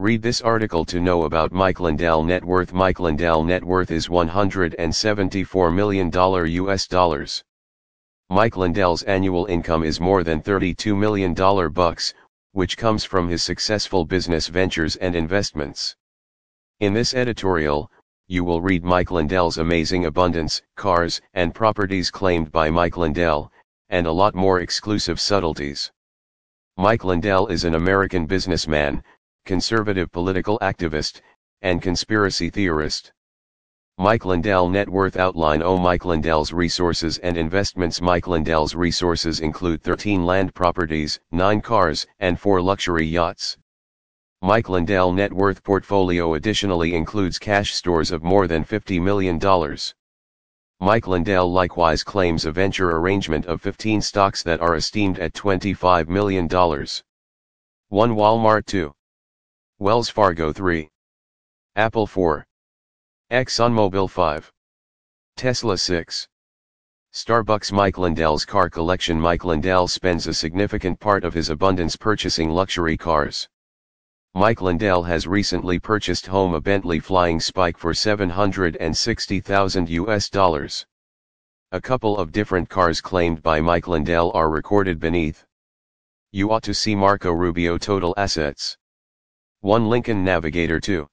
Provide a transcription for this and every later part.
Read this article to know about Mike Lindell net worth. Mike Lindell net worth is $174 million US dollars. Mike Lindell's annual income is more than $32 million bucks, which comes from his successful business ventures and investments. In this editorial, you will read Mike Lindell's amazing abundance, cars, and properties claimed by Mike Lindell, and a lot more exclusive subtleties. Mike Lindell is an American businessman, conservative political activist, and conspiracy theorist. Mike Lindell Net Worth Outline Oh Mike Lindell's resources and investments Mike Lindell's resources include 13 land properties, 9 cars, and 4 luxury yachts. Mike Lindell net worth portfolio additionally includes cash stores of more than $50 million. Mike Lindell likewise claims a venture arrangement of 15 stocks that are esteemed at $25 million. 1 Walmart 2. Wells Fargo 3. Apple 4. ExxonMobil 5. Tesla 6. Starbucks Mike Lindell's car collection Mike Lindell spends a significant part of his abundance purchasing luxury cars. Mike Lindell has recently purchased home a Bentley Flying Spike for 760,000 US dollars. A couple of different cars claimed by Mike Lindell are recorded beneath. You ought to see Marco Rubio total assets. 1 Lincoln Navigator 2.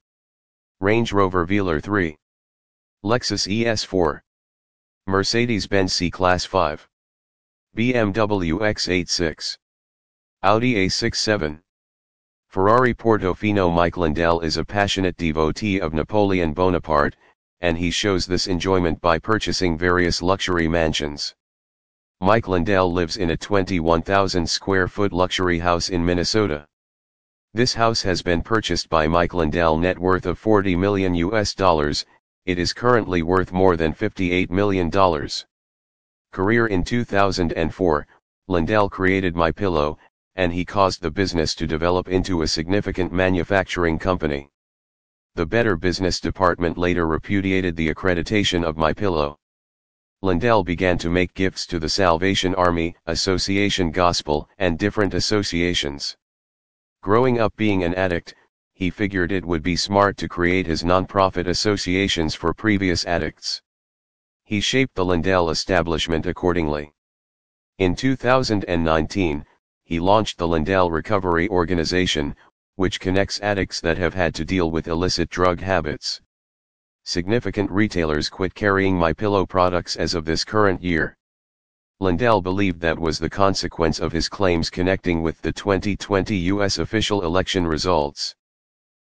Range Rover Velar 3. Lexus ES4. Mercedes-Benz C-Class 5. BMW X86. Audi A67. Ferrari Portofino Mike Lindell is a passionate devotee of Napoleon Bonaparte, and he shows this enjoyment by purchasing various luxury mansions. Mike Lindell lives in a 21,000 square foot luxury house in Minnesota. This house has been purchased by Mike Lindell net worth of 40 million US dollars, it is currently worth more than 58 million dollars. Career In 2004, Lindell created My Pillow, and he caused the business to develop into a significant manufacturing company. The Better Business Department later repudiated the accreditation of My Pillow. Lindell began to make gifts to the Salvation Army, Association Gospel, and different associations. Growing up being an addict, he figured it would be smart to create his nonprofit associations for previous addicts. He shaped the Lindell establishment accordingly. In 2019, he launched the Lindell Recovery Organization, which connects addicts that have had to deal with illicit drug habits. Significant retailers quit carrying My Pillow products as of this current year. Lindell believed that was the consequence of his claims connecting with the 2020 U.S. official election results.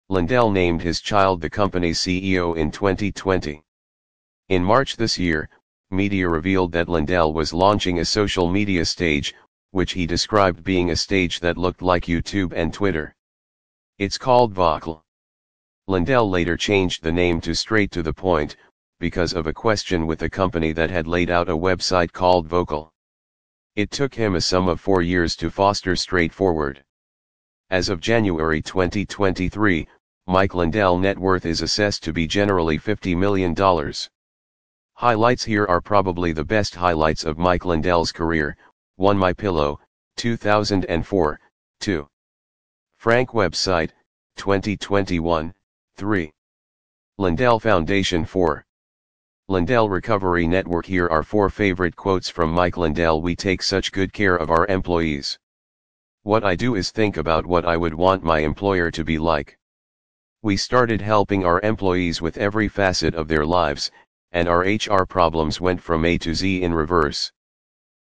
Lindell named his child the company's CEO in 2020. In March this year, media revealed that Lindell was launching a social media stage, which he described being a stage that looked like YouTube and Twitter. It's called Vocal. Lindell later changed the name to Straight to the Point, because of a question with a company that had laid out a website called Vocal. It took him a sum of four years to foster straightforward. As of January 2023, Mike Lindell net worth is assessed to be generally $50 million. Highlights here are probably the best highlights of Mike Lindell's career, 1 My Pillow, 2004, 2. Frank website, 2021, 3. Lindell Foundation 4. Lindell Recovery Network Here are four favorite quotes from Mike Lindell We take such good care of our employees. What I do is think about what I would want my employer to be like. We started helping our employees with every facet of their lives, and our HR problems went from A to Z in reverse.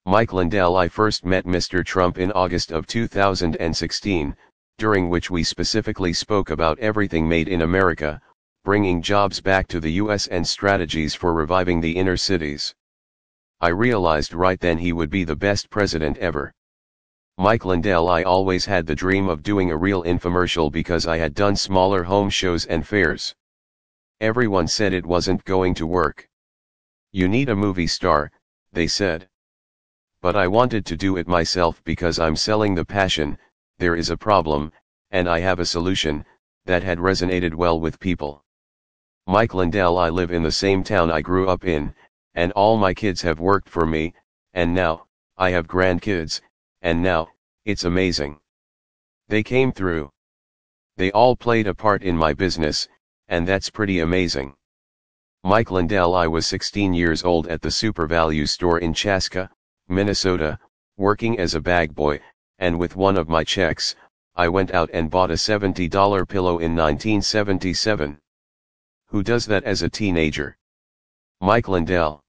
Mike Lindell I first met Mr. Trump in August of 2016, during which we specifically spoke about everything made in America, bringing jobs back to the US and strategies for reviving the inner cities. I realized right then he would be the best president ever. Mike Lindell I always had the dream of doing a real infomercial because I had done smaller home shows and fairs. Everyone said it wasn't going to work. You need a movie star, they said. But I wanted to do it myself because I'm selling the passion, there is a problem, and I have a solution, that had resonated well with people. Mike Lindell I live in the same town I grew up in, and all my kids have worked for me, and now, I have grandkids, and now, it's amazing. They came through. They all played a part in my business, and that's pretty amazing. Mike Lindell I was 16 years old at the SuperValu store in Chaska, Minnesota, working as a bag boy, and with one of my checks, I went out and bought a $70 pillow in 1977. Who does that as a teenager? Mike Lindell.